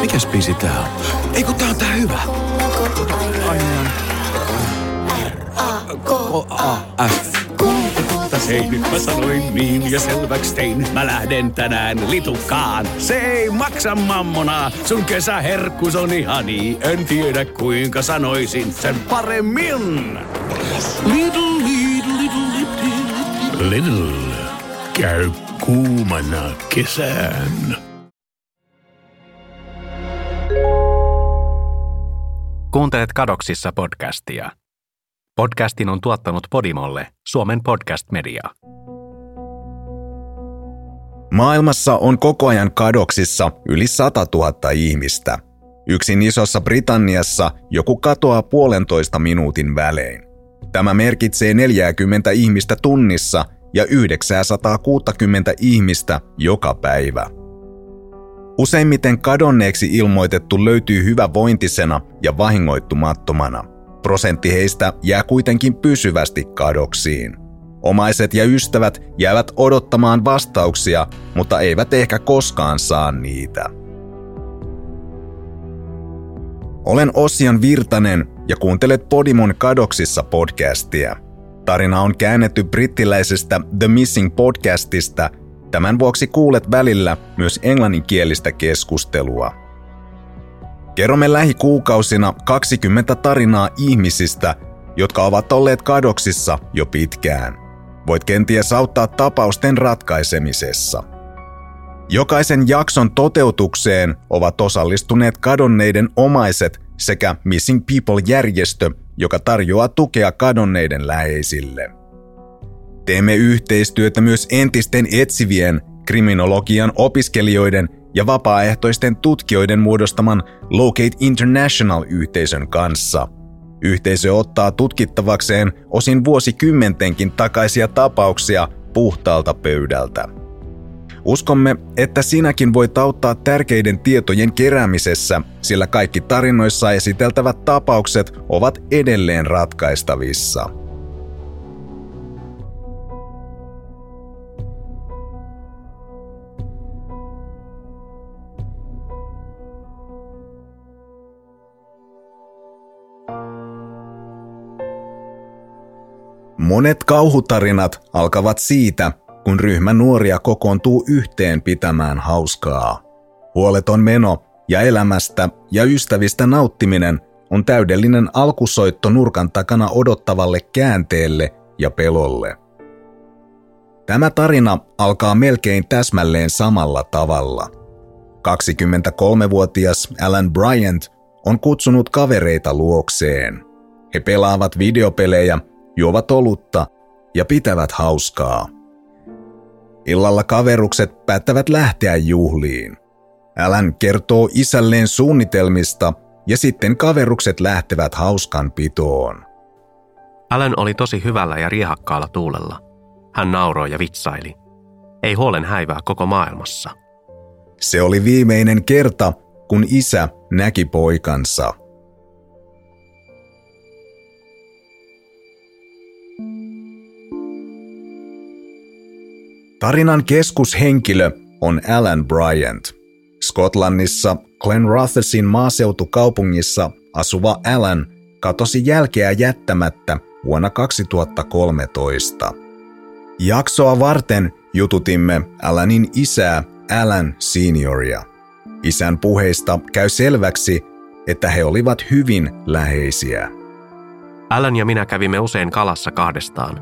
Mikäs biisi tää on? Ei kun tää on tää hyvä. Ai niin. R-A-K-A-F. Hei, nyt mä sanoin niin ja selväks tein. Mä lähden tänään litukaan. Se ei maksa mammona. Sun kesäherkkus on ihani. En tiedä kuinka sanoisin sen paremmin. Little, little, little, little. Little. Käy kuumana kesään. Kuuntelet Kadoksissa podcastia. Podcastin on tuottanut Podimolle Suomen podcast media. Maailmassa on koko ajan kadoksissa yli 100 000 ihmistä. Yksin isossa Britanniassa joku katoaa puolentoista minuutin välein. Tämä merkitsee 40 ihmistä tunnissa ja 960 ihmistä joka päivä. Useimmiten kadonneeksi ilmoitettu löytyy hyvä vointisena ja vahingoittumattomana. Prosentti heistä jää kuitenkin pysyvästi kadoksiin. Omaiset ja ystävät jäävät odottamaan vastauksia, mutta eivät ehkä koskaan saa niitä. Olen Ossian Virtanen ja kuuntelet Podimon kadoksissa podcastia. Tarina on käännetty brittiläisestä The Missing podcastista. Tämän vuoksi kuulet välillä myös englanninkielistä keskustelua. Kerromme lähikuukausina 20 tarinaa ihmisistä, jotka ovat olleet kadoksissa jo pitkään. Voit kenties auttaa tapausten ratkaisemisessa. Jokaisen jakson toteutukseen ovat osallistuneet kadonneiden omaiset sekä Missing People-järjestö, joka tarjoaa tukea kadonneiden läheisille. Teemme yhteistyötä myös entisten etsivien, kriminologian opiskelijoiden ja vapaaehtoisten tutkijoiden muodostaman Locate International-yhteisön kanssa. Yhteisö ottaa tutkittavakseen osin vuosikymmentenkin takaisia tapauksia puhtaalta pöydältä. Uskomme, että sinäkin voit auttaa tärkeiden tietojen keräämisessä, sillä kaikki tarinoissa esiteltävät tapaukset ovat edelleen ratkaistavissa. Monet kauhutarinat alkavat siitä, kun ryhmä nuoria kokoontuu yhteen pitämään hauskaa. Huoleton meno ja elämästä ja ystävistä nauttiminen on täydellinen alkusoitto nurkan takana odottavalle käänteelle ja pelolle. Tämä tarina alkaa melkein täsmälleen samalla tavalla. 23-vuotias Alan Bryant on kutsunut kavereita luokseen. He pelaavat videopelejä juovat olutta ja pitävät hauskaa. Illalla kaverukset päättävät lähteä juhliin. Alan kertoo isälleen suunnitelmista ja sitten kaverukset lähtevät hauskan pitoon. Alan oli tosi hyvällä ja riehakkaalla tuulella. Hän nauroi ja vitsaili. Ei huolen häivää koko maailmassa. Se oli viimeinen kerta, kun isä näki poikansa – Tarinan keskushenkilö on Alan Bryant. Skotlannissa Glenrothersin maaseutukaupungissa asuva Alan katosi jälkeä jättämättä vuonna 2013. Jaksoa varten jututimme Alanin isää Alan Senioria. Isän puheista käy selväksi, että he olivat hyvin läheisiä. Alan ja minä kävimme usein kalassa kahdestaan.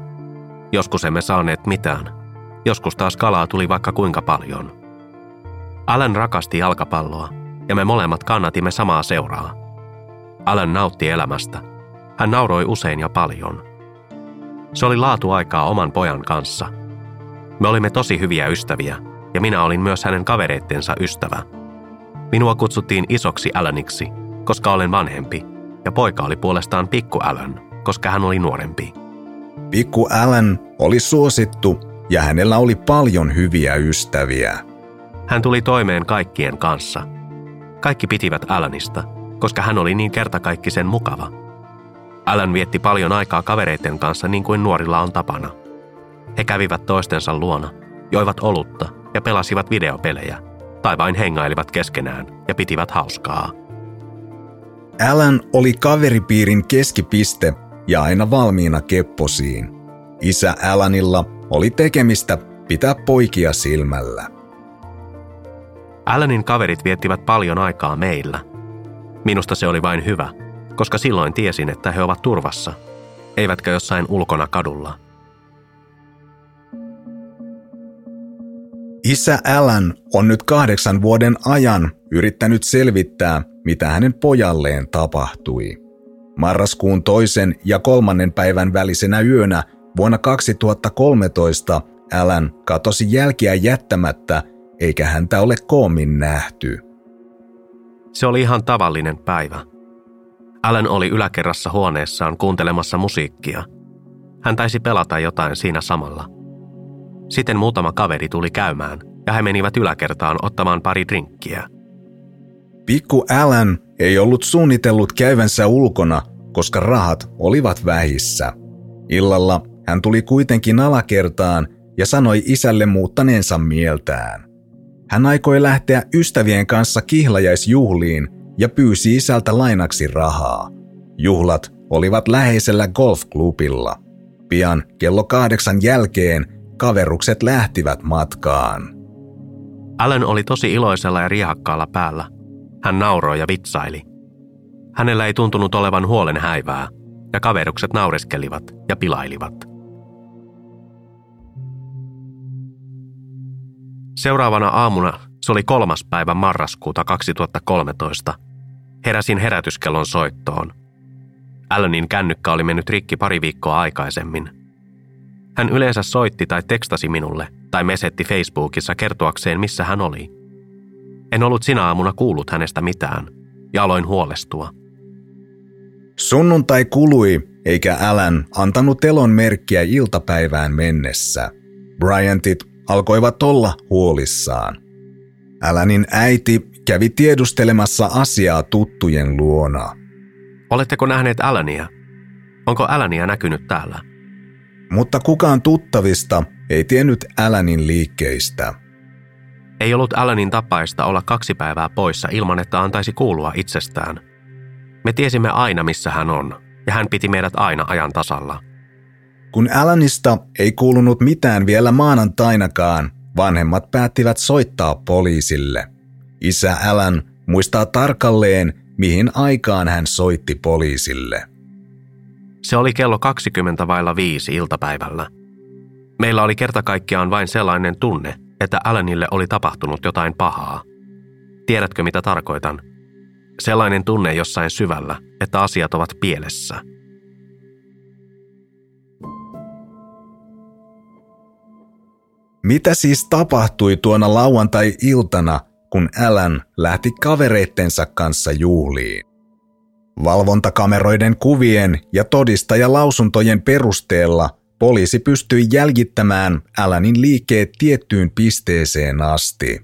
Joskus emme saaneet mitään, Joskus taas kalaa tuli vaikka kuinka paljon. Alan rakasti jalkapalloa ja me molemmat kannatimme samaa seuraa. Alan nautti elämästä. Hän nauroi usein ja paljon. Se oli laatuaikaa oman pojan kanssa. Me olimme tosi hyviä ystäviä ja minä olin myös hänen kavereittensa ystävä. Minua kutsuttiin isoksi Alaniksi, koska olen vanhempi, ja poika oli puolestaan pikku Alan, koska hän oli nuorempi. Pikku Alan oli suosittu ja hänellä oli paljon hyviä ystäviä. Hän tuli toimeen kaikkien kanssa. Kaikki pitivät Alanista, koska hän oli niin kertakaikkisen mukava. Alan vietti paljon aikaa kavereiden kanssa niin kuin nuorilla on tapana. He kävivät toistensa luona, joivat olutta ja pelasivat videopelejä Tai vain hengailivat keskenään ja pitivät hauskaa. Alan oli kaveripiirin keskipiste ja aina valmiina kepposiin. Isä Alanilla oli tekemistä pitää poikia silmällä. Alanin kaverit viettivät paljon aikaa meillä. Minusta se oli vain hyvä, koska silloin tiesin, että he ovat turvassa, eivätkä jossain ulkona kadulla. Isä Alan on nyt kahdeksan vuoden ajan yrittänyt selvittää, mitä hänen pojalleen tapahtui. Marraskuun toisen ja kolmannen päivän välisenä yönä vuonna 2013 Alan katosi jälkiä jättämättä, eikä häntä ole koomin nähty. Se oli ihan tavallinen päivä. Alan oli yläkerrassa huoneessaan kuuntelemassa musiikkia. Hän taisi pelata jotain siinä samalla. Sitten muutama kaveri tuli käymään ja he menivät yläkertaan ottamaan pari drinkkiä. Pikku Alan ei ollut suunnitellut käyvänsä ulkona, koska rahat olivat vähissä. Illalla hän tuli kuitenkin alakertaan ja sanoi isälle muuttaneensa mieltään. Hän aikoi lähteä ystävien kanssa kihlajaisjuhliin ja pyysi isältä lainaksi rahaa. Juhlat olivat läheisellä golfklubilla. Pian kello kahdeksan jälkeen kaverukset lähtivät matkaan. Allen oli tosi iloisella ja riehakkaalla päällä. Hän nauroi ja vitsaili. Hänellä ei tuntunut olevan huolen häivää, ja kaverukset naureskelivat ja pilailivat. Seuraavana aamuna, se oli kolmas päivä marraskuuta 2013, heräsin herätyskellon soittoon. Allanin kännykkä oli mennyt rikki pari viikkoa aikaisemmin. Hän yleensä soitti tai tekstasi minulle tai mesetti Facebookissa kertoakseen, missä hän oli. En ollut sinä aamuna kuullut hänestä mitään ja aloin huolestua. Sunnuntai kului, eikä Alan antanut elon merkkiä iltapäivään mennessä. Bryantit alkoivat olla huolissaan. Alanin äiti kävi tiedustelemassa asiaa tuttujen luona. Oletteko nähneet Alania? Onko Alania näkynyt täällä? Mutta kukaan tuttavista ei tiennyt Alanin liikkeistä. Ei ollut Alanin tapaista olla kaksi päivää poissa ilman, että antaisi kuulua itsestään. Me tiesimme aina, missä hän on, ja hän piti meidät aina ajan tasalla. Kun Alanista ei kuulunut mitään vielä maanantainakaan, vanhemmat päättivät soittaa poliisille. Isä Alan muistaa tarkalleen, mihin aikaan hän soitti poliisille. Se oli kello 20 vailla viisi iltapäivällä. Meillä oli kerta kaikkiaan vain sellainen tunne, että Alanille oli tapahtunut jotain pahaa. Tiedätkö mitä tarkoitan? Sellainen tunne jossain syvällä, että asiat ovat pielessä. Mitä siis tapahtui tuona lauantai-iltana, kun Alan lähti kavereittensa kanssa juhliin? Valvontakameroiden kuvien ja todistajalausuntojen perusteella poliisi pystyi jäljittämään Alanin liikkeet tiettyyn pisteeseen asti.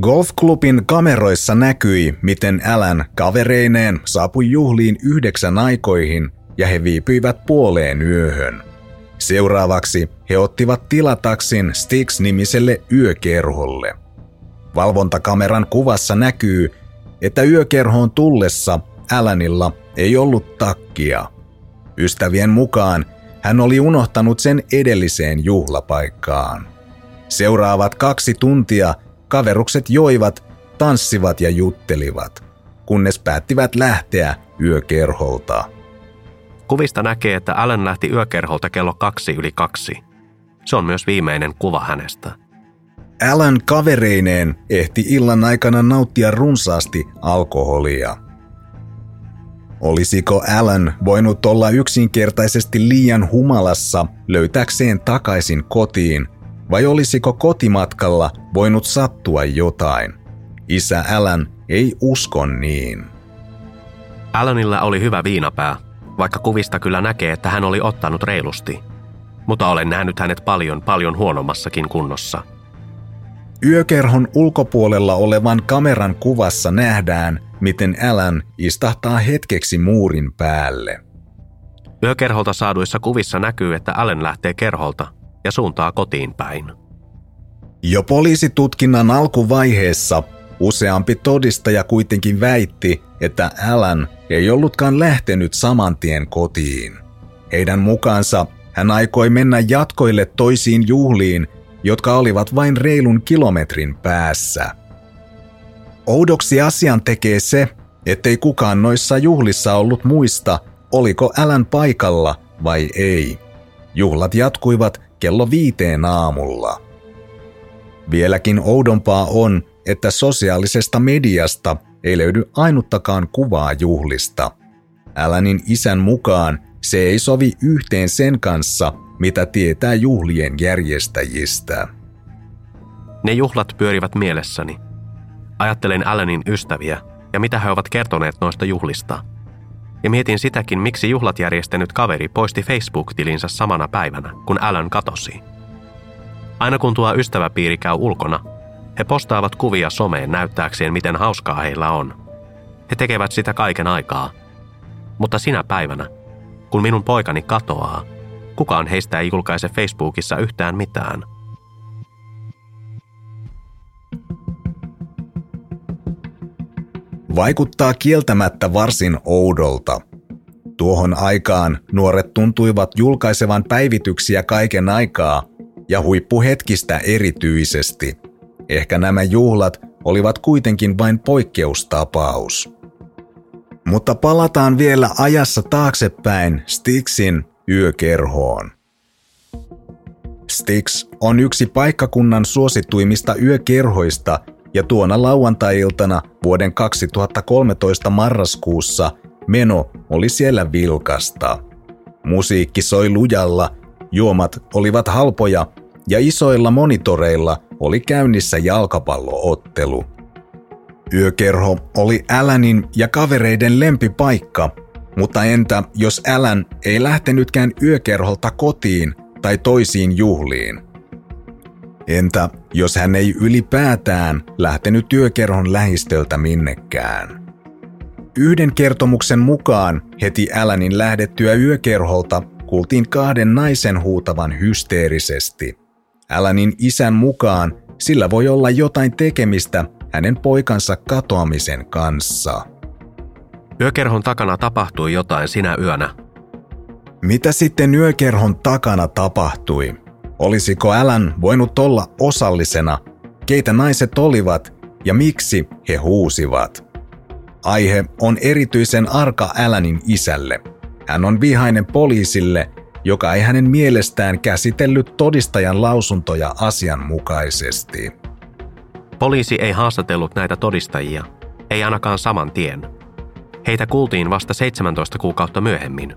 Golfklubin kameroissa näkyi, miten Alan kavereineen saapui juhliin yhdeksän aikoihin ja he viipyivät puoleen yöhön. Seuraavaksi he ottivat tilataksin Stix-nimiselle yökerholle. Valvontakameran kuvassa näkyy, että yökerhoon tullessa Alanilla ei ollut takkia. Ystävien mukaan hän oli unohtanut sen edelliseen juhlapaikkaan. Seuraavat kaksi tuntia kaverukset joivat, tanssivat ja juttelivat, kunnes päättivät lähteä yökerholta. Kuvista näkee, että Allen lähti yökerholta kello kaksi yli kaksi. Se on myös viimeinen kuva hänestä. Alan kavereineen ehti illan aikana nauttia runsaasti alkoholia. Olisiko Alan voinut olla yksinkertaisesti liian humalassa löytäkseen takaisin kotiin, vai olisiko kotimatkalla voinut sattua jotain? Isä Alan ei usko niin. Alanilla oli hyvä viinapää, vaikka kuvista kyllä näkee, että hän oli ottanut reilusti. Mutta olen nähnyt hänet paljon, paljon huonommassakin kunnossa – Yökerhon ulkopuolella olevan kameran kuvassa nähdään, miten Alan istahtaa hetkeksi muurin päälle. Yökerholta saaduissa kuvissa näkyy, että Allen lähtee kerholta ja suuntaa kotiin päin. Jo poliisitutkinnan alkuvaiheessa useampi todistaja kuitenkin väitti, että Alan ei ollutkaan lähtenyt saman tien kotiin. Heidän mukaansa hän aikoi mennä jatkoille toisiin juhliin, jotka olivat vain reilun kilometrin päässä. Oudoksi asian tekee se, ettei kukaan noissa juhlissa ollut muista, oliko Alan paikalla vai ei. Juhlat jatkuivat kello viiteen aamulla. Vieläkin oudompaa on, että sosiaalisesta mediasta ei löydy ainuttakaan kuvaa juhlista. Alanin isän mukaan se ei sovi yhteen sen kanssa, mitä tietää juhlien järjestäjistä. Ne juhlat pyörivät mielessäni. Ajattelen Alanin ystäviä ja mitä he ovat kertoneet noista juhlista. Ja mietin sitäkin, miksi juhlat järjestänyt kaveri poisti Facebook-tilinsä samana päivänä, kun Alan katosi. Aina kun tuo ystäväpiiri käy ulkona, he postaavat kuvia someen näyttääkseen, miten hauskaa heillä on. He tekevät sitä kaiken aikaa. Mutta sinä päivänä, kun minun poikani katoaa, kukaan heistä ei julkaise Facebookissa yhtään mitään. Vaikuttaa kieltämättä varsin oudolta. Tuohon aikaan nuoret tuntuivat julkaisevan päivityksiä kaiken aikaa ja huippuhetkistä erityisesti. Ehkä nämä juhlat olivat kuitenkin vain poikkeustapaus. Mutta palataan vielä ajassa taaksepäin Stixin yökerhoon. Stix on yksi paikkakunnan suosituimmista yökerhoista ja tuona lauantai-iltana vuoden 2013 marraskuussa meno oli siellä vilkasta. Musiikki soi lujalla, juomat olivat halpoja ja isoilla monitoreilla oli käynnissä jalkapalloottelu – Yökerho oli Alanin ja kavereiden lempipaikka, mutta entä jos Alan ei lähtenytkään yökerholta kotiin tai toisiin juhliin? Entä jos hän ei ylipäätään lähtenyt yökerhon lähistöltä minnekään? Yhden kertomuksen mukaan heti Alanin lähdettyä yökerholta kuultiin kahden naisen huutavan hysteerisesti. Alanin isän mukaan sillä voi olla jotain tekemistä hänen poikansa katoamisen kanssa. Yökerhon takana tapahtui jotain sinä yönä. Mitä sitten yökerhon takana tapahtui? Olisiko Alan voinut olla osallisena? Keitä naiset olivat ja miksi he huusivat? Aihe on erityisen arka Alanin isälle. Hän on vihainen poliisille, joka ei hänen mielestään käsitellyt todistajan lausuntoja asianmukaisesti. Poliisi ei haastatellut näitä todistajia, ei ainakaan saman tien. Heitä kuultiin vasta 17 kuukautta myöhemmin.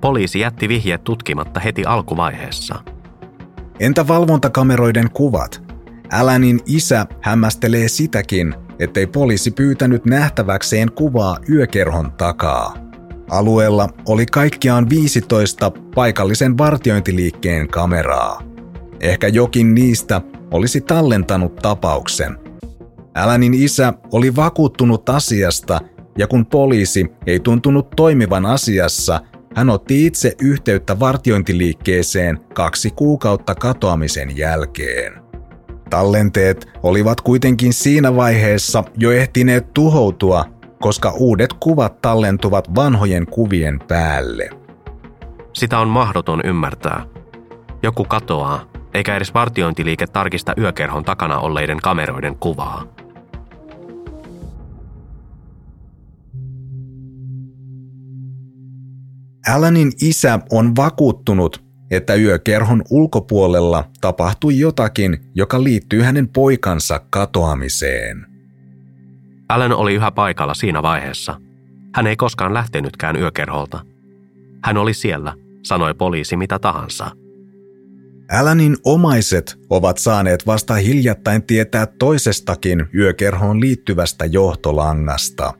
Poliisi jätti vihjeet tutkimatta heti alkuvaiheessa. Entä valvontakameroiden kuvat? Alanin isä hämmästelee sitäkin, ettei poliisi pyytänyt nähtäväkseen kuvaa yökerhon takaa. Alueella oli kaikkiaan 15 paikallisen vartiointiliikkeen kameraa. Ehkä jokin niistä olisi tallentanut tapauksen. Alanin isä oli vakuuttunut asiasta ja kun poliisi ei tuntunut toimivan asiassa, hän otti itse yhteyttä vartiointiliikkeeseen kaksi kuukautta katoamisen jälkeen. Tallenteet olivat kuitenkin siinä vaiheessa jo ehtineet tuhoutua, koska uudet kuvat tallentuvat vanhojen kuvien päälle. Sitä on mahdoton ymmärtää. Joku katoaa, eikä edes vartiointiliike tarkista yökerhon takana olleiden kameroiden kuvaa. Alanin isä on vakuuttunut, että yökerhon ulkopuolella tapahtui jotakin, joka liittyy hänen poikansa katoamiseen. Alan oli yhä paikalla siinä vaiheessa. Hän ei koskaan lähtenytkään yökerholta. Hän oli siellä, sanoi poliisi mitä tahansa – Alanin omaiset ovat saaneet vasta hiljattain tietää toisestakin yökerhoon liittyvästä johtolangasta.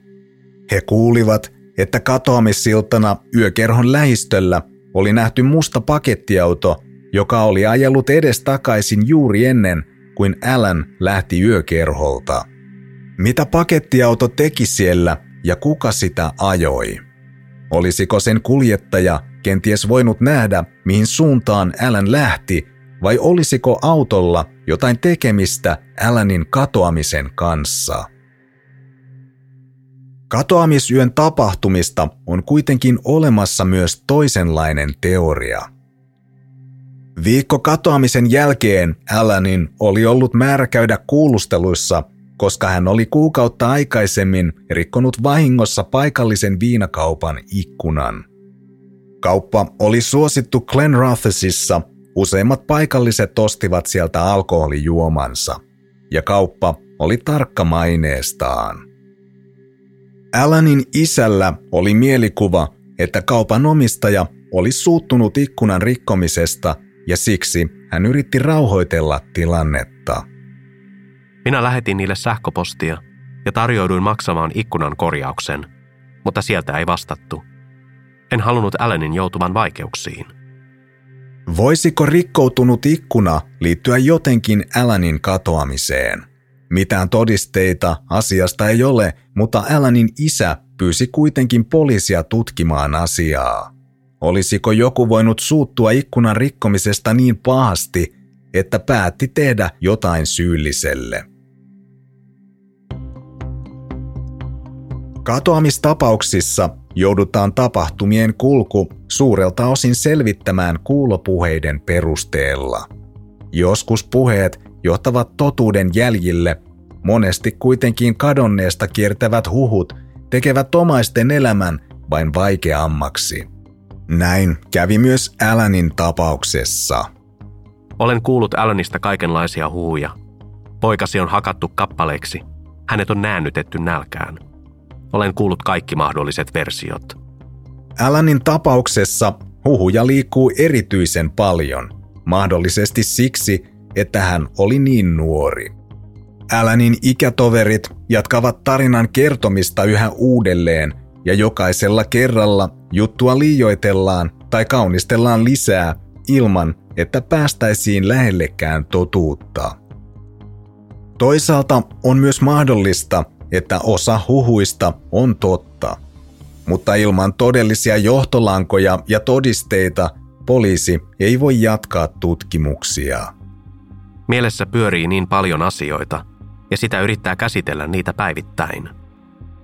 He kuulivat, että katoamissiltana yökerhon lähistöllä oli nähty musta pakettiauto, joka oli ajellut edestakaisin juuri ennen kuin Alan lähti yökerholta. Mitä pakettiauto teki siellä ja kuka sitä ajoi? Olisiko sen kuljettaja kenties voinut nähdä, mihin suuntaan Alan lähti, vai olisiko autolla jotain tekemistä Alanin katoamisen kanssa? Katoamisyön tapahtumista on kuitenkin olemassa myös toisenlainen teoria. Viikko katoamisen jälkeen Alanin oli ollut määrä käydä kuulusteluissa, koska hän oli kuukautta aikaisemmin rikkonut vahingossa paikallisen viinakaupan ikkunan. Kauppa oli suosittu Glen Rothesissa, useimmat paikalliset ostivat sieltä alkoholijuomansa, ja kauppa oli tarkka maineestaan. Alanin isällä oli mielikuva, että kaupan omistaja oli suuttunut ikkunan rikkomisesta ja siksi hän yritti rauhoitella tilannetta. Minä lähetin niille sähköpostia ja tarjouduin maksamaan ikkunan korjauksen, mutta sieltä ei vastattu. En halunnut Allenin joutuvan vaikeuksiin. Voisiko rikkoutunut ikkuna liittyä jotenkin Alanin katoamiseen? Mitään todisteita asiasta ei ole, mutta Alanin isä pyysi kuitenkin poliisia tutkimaan asiaa. Olisiko joku voinut suuttua ikkunan rikkomisesta niin pahasti, että päätti tehdä jotain syylliselle? Katoamistapauksissa joudutaan tapahtumien kulku suurelta osin selvittämään kuulopuheiden perusteella. Joskus puheet johtavat totuuden jäljille, monesti kuitenkin kadonneesta kiertävät huhut tekevät omaisten elämän vain vaikeammaksi. Näin kävi myös Alanin tapauksessa. Olen kuullut Alanista kaikenlaisia huhuja. Poikasi on hakattu kappaleeksi. Hänet on näännytetty nälkään. Olen kuullut kaikki mahdolliset versiot. Alanin tapauksessa huhuja liikkuu erityisen paljon, mahdollisesti siksi, että hän oli niin nuori. Alanin ikätoverit jatkavat tarinan kertomista yhä uudelleen ja jokaisella kerralla juttua liioitellaan tai kaunistellaan lisää ilman, että päästäisiin lähellekään totuutta. Toisaalta on myös mahdollista, että osa huhuista on totta, mutta ilman todellisia johtolankoja ja todisteita poliisi ei voi jatkaa tutkimuksia. Mielessä pyörii niin paljon asioita, ja sitä yrittää käsitellä niitä päivittäin.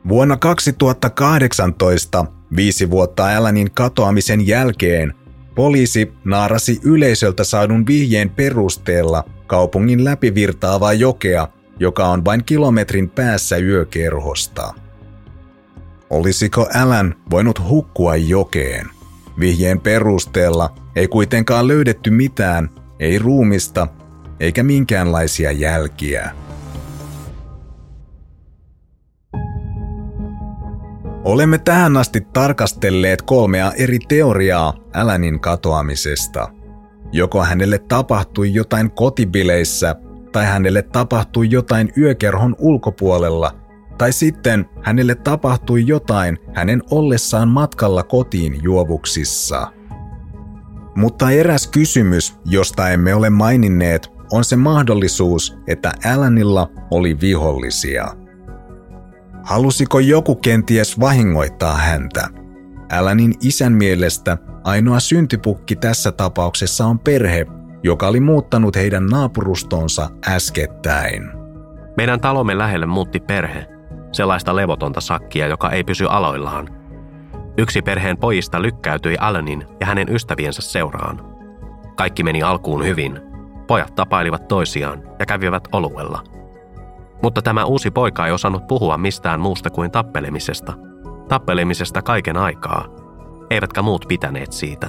Vuonna 2018, viisi vuotta Alanin katoamisen jälkeen, poliisi naarasi yleisöltä saadun vihjeen perusteella kaupungin läpivirtaavaa jokea, joka on vain kilometrin päässä yökerhosta. Olisiko Alan voinut hukkua jokeen? Vihjeen perusteella ei kuitenkaan löydetty mitään, ei ruumista eikä minkäänlaisia jälkiä. Olemme tähän asti tarkastelleet kolmea eri teoriaa Alanin katoamisesta. Joko hänelle tapahtui jotain kotibileissä, tai hänelle tapahtui jotain yökerhon ulkopuolella, tai sitten hänelle tapahtui jotain hänen ollessaan matkalla kotiin juovuksissa. Mutta eräs kysymys, josta emme ole maininneet, on se mahdollisuus, että Alanilla oli vihollisia – Halusiko joku kenties vahingoittaa häntä? Alanin isän mielestä ainoa syntipukki tässä tapauksessa on perhe, joka oli muuttanut heidän naapurustonsa äskettäin. Meidän talomme lähelle muutti perhe, sellaista levotonta sakkia, joka ei pysy aloillaan. Yksi perheen pojista lykkäytyi Alanin ja hänen ystäviensä seuraan. Kaikki meni alkuun hyvin. Pojat tapailivat toisiaan ja kävivät oluella – mutta tämä uusi poika ei osannut puhua mistään muusta kuin tappelemisesta. Tappelemisesta kaiken aikaa. Eivätkä muut pitäneet siitä.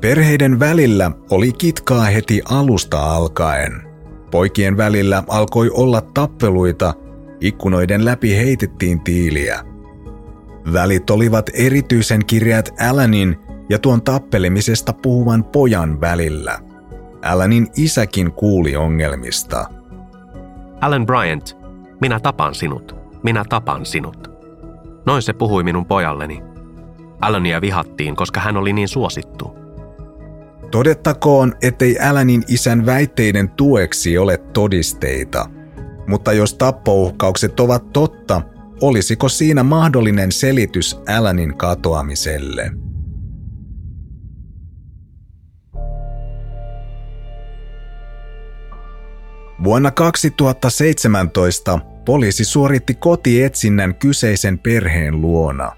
Perheiden välillä oli kitkaa heti alusta alkaen. Poikien välillä alkoi olla tappeluita, ikkunoiden läpi heitettiin tiiliä. Välit olivat erityisen kirjat Alanin ja tuon tappelemisesta puhuvan pojan välillä. Alanin isäkin kuuli ongelmista – Alan Bryant, minä tapan sinut, minä tapan sinut. Noin se puhui minun pojalleni. Alania vihattiin, koska hän oli niin suosittu. Todettakoon, ettei Alanin isän väitteiden tueksi ole todisteita. Mutta jos tappouhkaukset ovat totta, olisiko siinä mahdollinen selitys Alanin katoamiselle? Vuonna 2017 poliisi suoritti kotietsinnän kyseisen perheen luona.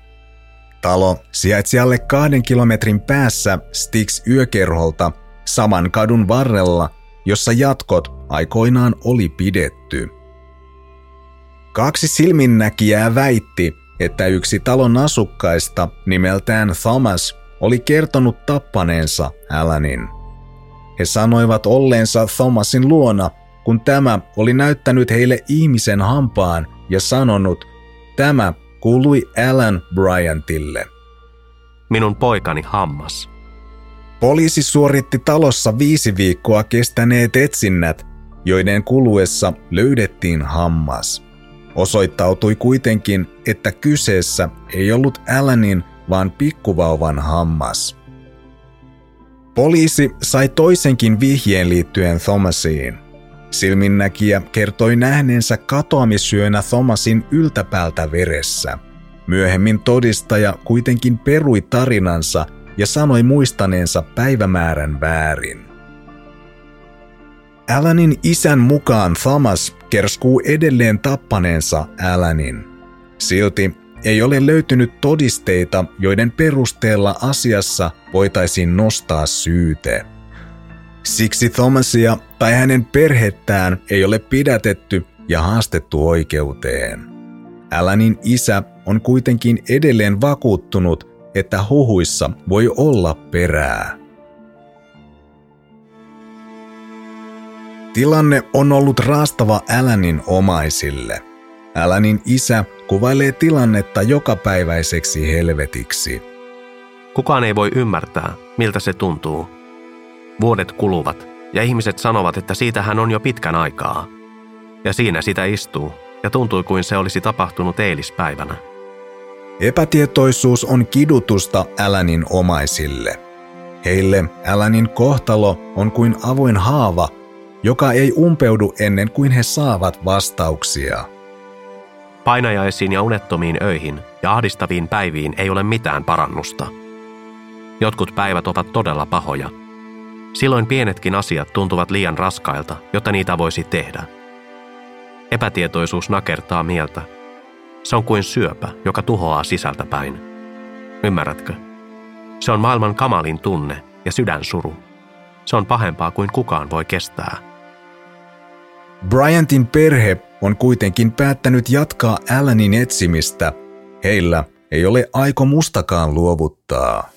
Talo sijaitsi alle kahden kilometrin päässä Stix yökerholta saman kadun varrella, jossa jatkot aikoinaan oli pidetty. Kaksi silminnäkijää väitti, että yksi talon asukkaista nimeltään Thomas oli kertonut tappaneensa Alanin. He sanoivat olleensa Thomasin luona, kun tämä oli näyttänyt heille ihmisen hampaan ja sanonut, tämä kuului Alan Bryantille. Minun poikani hammas. Poliisi suoritti talossa viisi viikkoa kestäneet etsinnät, joiden kuluessa löydettiin hammas. Osoittautui kuitenkin, että kyseessä ei ollut Alanin, vaan pikkuvauvan hammas. Poliisi sai toisenkin vihjeen liittyen Thomasiin. Silminnäkijä kertoi nähneensä katoamisyönä Thomasin yltäpäältä veressä. Myöhemmin todistaja kuitenkin perui tarinansa ja sanoi muistaneensa päivämäärän väärin. Alanin isän mukaan Thomas kerskuu edelleen tappaneensa Alanin. Silti ei ole löytynyt todisteita, joiden perusteella asiassa voitaisiin nostaa syyte. Siksi Thomasia tai hänen perhettään ei ole pidätetty ja haastettu oikeuteen. Alanin isä on kuitenkin edelleen vakuuttunut, että huhuissa voi olla perää. Tilanne on ollut raastava Alanin omaisille. Alanin isä kuvailee tilannetta jokapäiväiseksi helvetiksi. Kukaan ei voi ymmärtää, miltä se tuntuu. Vuodet kuluvat ja ihmiset sanovat, että siitä hän on jo pitkän aikaa. Ja siinä sitä istuu ja tuntui kuin se olisi tapahtunut eilispäivänä. Epätietoisuus on kidutusta Alanin omaisille. Heille Alanin kohtalo on kuin avoin haava, joka ei umpeudu ennen kuin he saavat vastauksia. Painajaisiin ja unettomiin öihin ja ahdistaviin päiviin ei ole mitään parannusta. Jotkut päivät ovat todella pahoja. Silloin pienetkin asiat tuntuvat liian raskailta, jotta niitä voisi tehdä. Epätietoisuus nakertaa mieltä se on kuin syöpä, joka tuhoaa sisältäpäin. Ymmärrätkö? Se on maailman kamalin tunne ja sydänsuru. Se on pahempaa kuin kukaan voi kestää. Bryantin perhe on kuitenkin päättänyt jatkaa Alanin etsimistä. Heillä ei ole aiko mustakaan luovuttaa.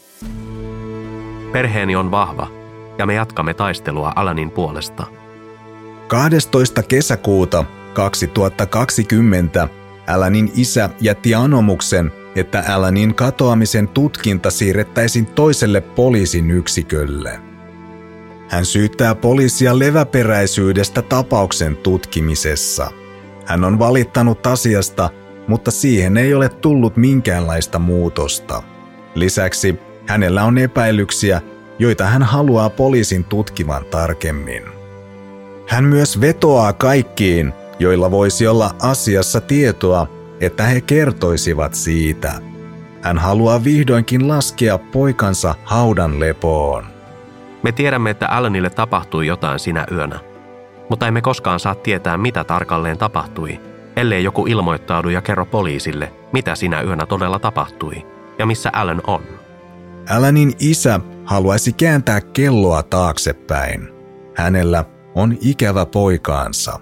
Perheeni on vahva ja me jatkamme taistelua Alanin puolesta. 12. kesäkuuta 2020 Alanin isä jätti anomuksen, että Alanin katoamisen tutkinta siirrettäisiin toiselle poliisin yksikölle. Hän syyttää poliisia leväperäisyydestä tapauksen tutkimisessa. Hän on valittanut asiasta, mutta siihen ei ole tullut minkäänlaista muutosta. Lisäksi hänellä on epäilyksiä, joita hän haluaa poliisin tutkivan tarkemmin. Hän myös vetoaa kaikkiin, joilla voisi olla asiassa tietoa, että he kertoisivat siitä. Hän haluaa vihdoinkin laskea poikansa haudan lepoon. Me tiedämme, että Alanille tapahtui jotain sinä yönä, mutta emme koskaan saa tietää, mitä tarkalleen tapahtui, ellei joku ilmoittaudu ja kerro poliisille, mitä sinä yönä todella tapahtui ja missä Alan on. Alanin isä haluaisi kääntää kelloa taaksepäin. Hänellä on ikävä poikaansa.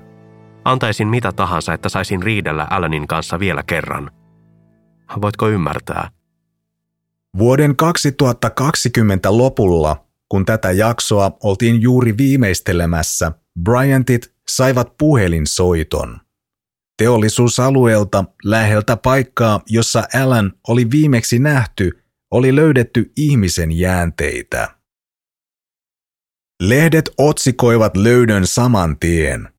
Antaisin mitä tahansa, että saisin riidellä Alanin kanssa vielä kerran. Voitko ymmärtää? Vuoden 2020 lopulla, kun tätä jaksoa oltiin juuri viimeistelemässä, Bryantit saivat puhelinsoiton. Teollisuusalueelta läheltä paikkaa, jossa Alan oli viimeksi nähty, oli löydetty ihmisen jäänteitä. Lehdet otsikoivat löydön saman tien.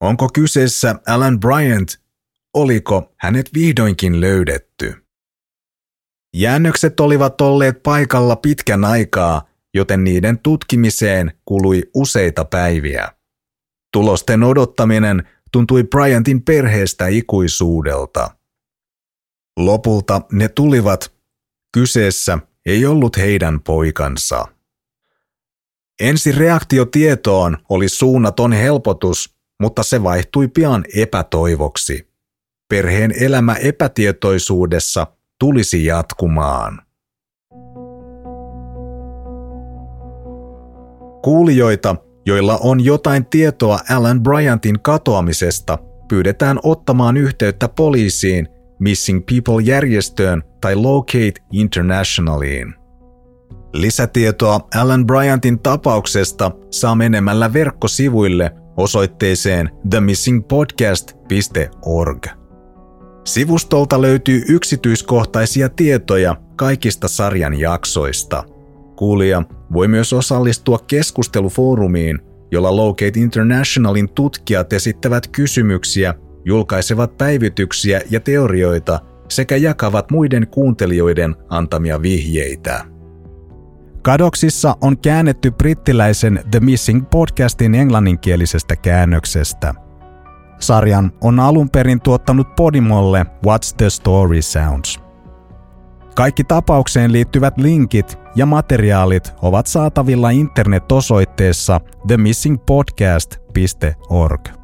Onko kyseessä Alan Bryant? Oliko hänet vihdoinkin löydetty? Jäännökset olivat olleet paikalla pitkän aikaa, joten niiden tutkimiseen kului useita päiviä. Tulosten odottaminen tuntui Bryantin perheestä ikuisuudelta. Lopulta ne tulivat. Kyseessä ei ollut heidän poikansa. Ensi reaktio tietoon oli suunnaton helpotus, mutta se vaihtui pian epätoivoksi. Perheen elämä epätietoisuudessa tulisi jatkumaan. Kuulijoita, joilla on jotain tietoa Alan Bryantin katoamisesta, pyydetään ottamaan yhteyttä poliisiin, Missing People-järjestöön tai Locate Internationaliin. Lisätietoa Alan Bryantin tapauksesta saa menemällä verkkosivuille osoitteeseen themissingpodcast.org. Sivustolta löytyy yksityiskohtaisia tietoja kaikista sarjan jaksoista. Kuulija voi myös osallistua keskustelufoorumiin, jolla Locate Internationalin tutkijat esittävät kysymyksiä, julkaisevat päivityksiä ja teorioita sekä jakavat muiden kuuntelijoiden antamia vihjeitä. Kadoksissa on käännetty brittiläisen The Missing podcastin englanninkielisestä käännöksestä. Sarjan on alun perin tuottanut Podimolle What's the Story Sounds. Kaikki tapaukseen liittyvät linkit ja materiaalit ovat saatavilla internet-osoitteessa themissingpodcast.org.